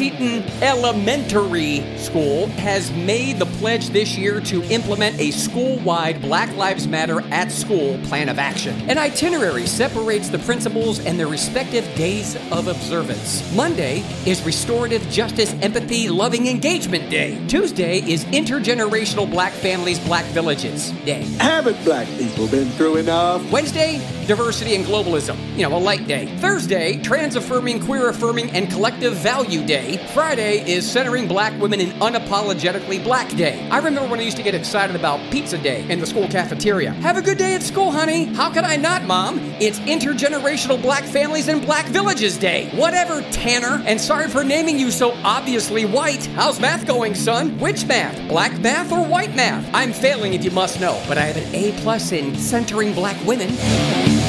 Seton Elementary School has made the pledge this year to implement a school wide Black Lives Matter at School plan of action. An itinerary separates the principles and their respective days of observance. Monday is Restorative Justice Empathy Loving Engagement Day. Tuesday is Intergenerational Black Families Black Villages Day. Haven't black people been through enough? Wednesday, Diversity and Globalism. You know, a light day. Thursday, Trans Affirming, Queer Affirming, and Collective Value Day. Friday is Centering Black Women in Unapologetically Black Day. I remember when I used to get excited about Pizza Day in the school cafeteria. Have a good day at school, honey. How could I not, Mom? It's Intergenerational Black Families and Black Villages Day. Whatever, Tanner. And sorry for naming you so obviously white. How's math going, son? Which math? Black math or white math? I'm failing if you must know, but I have an A plus in centering black women.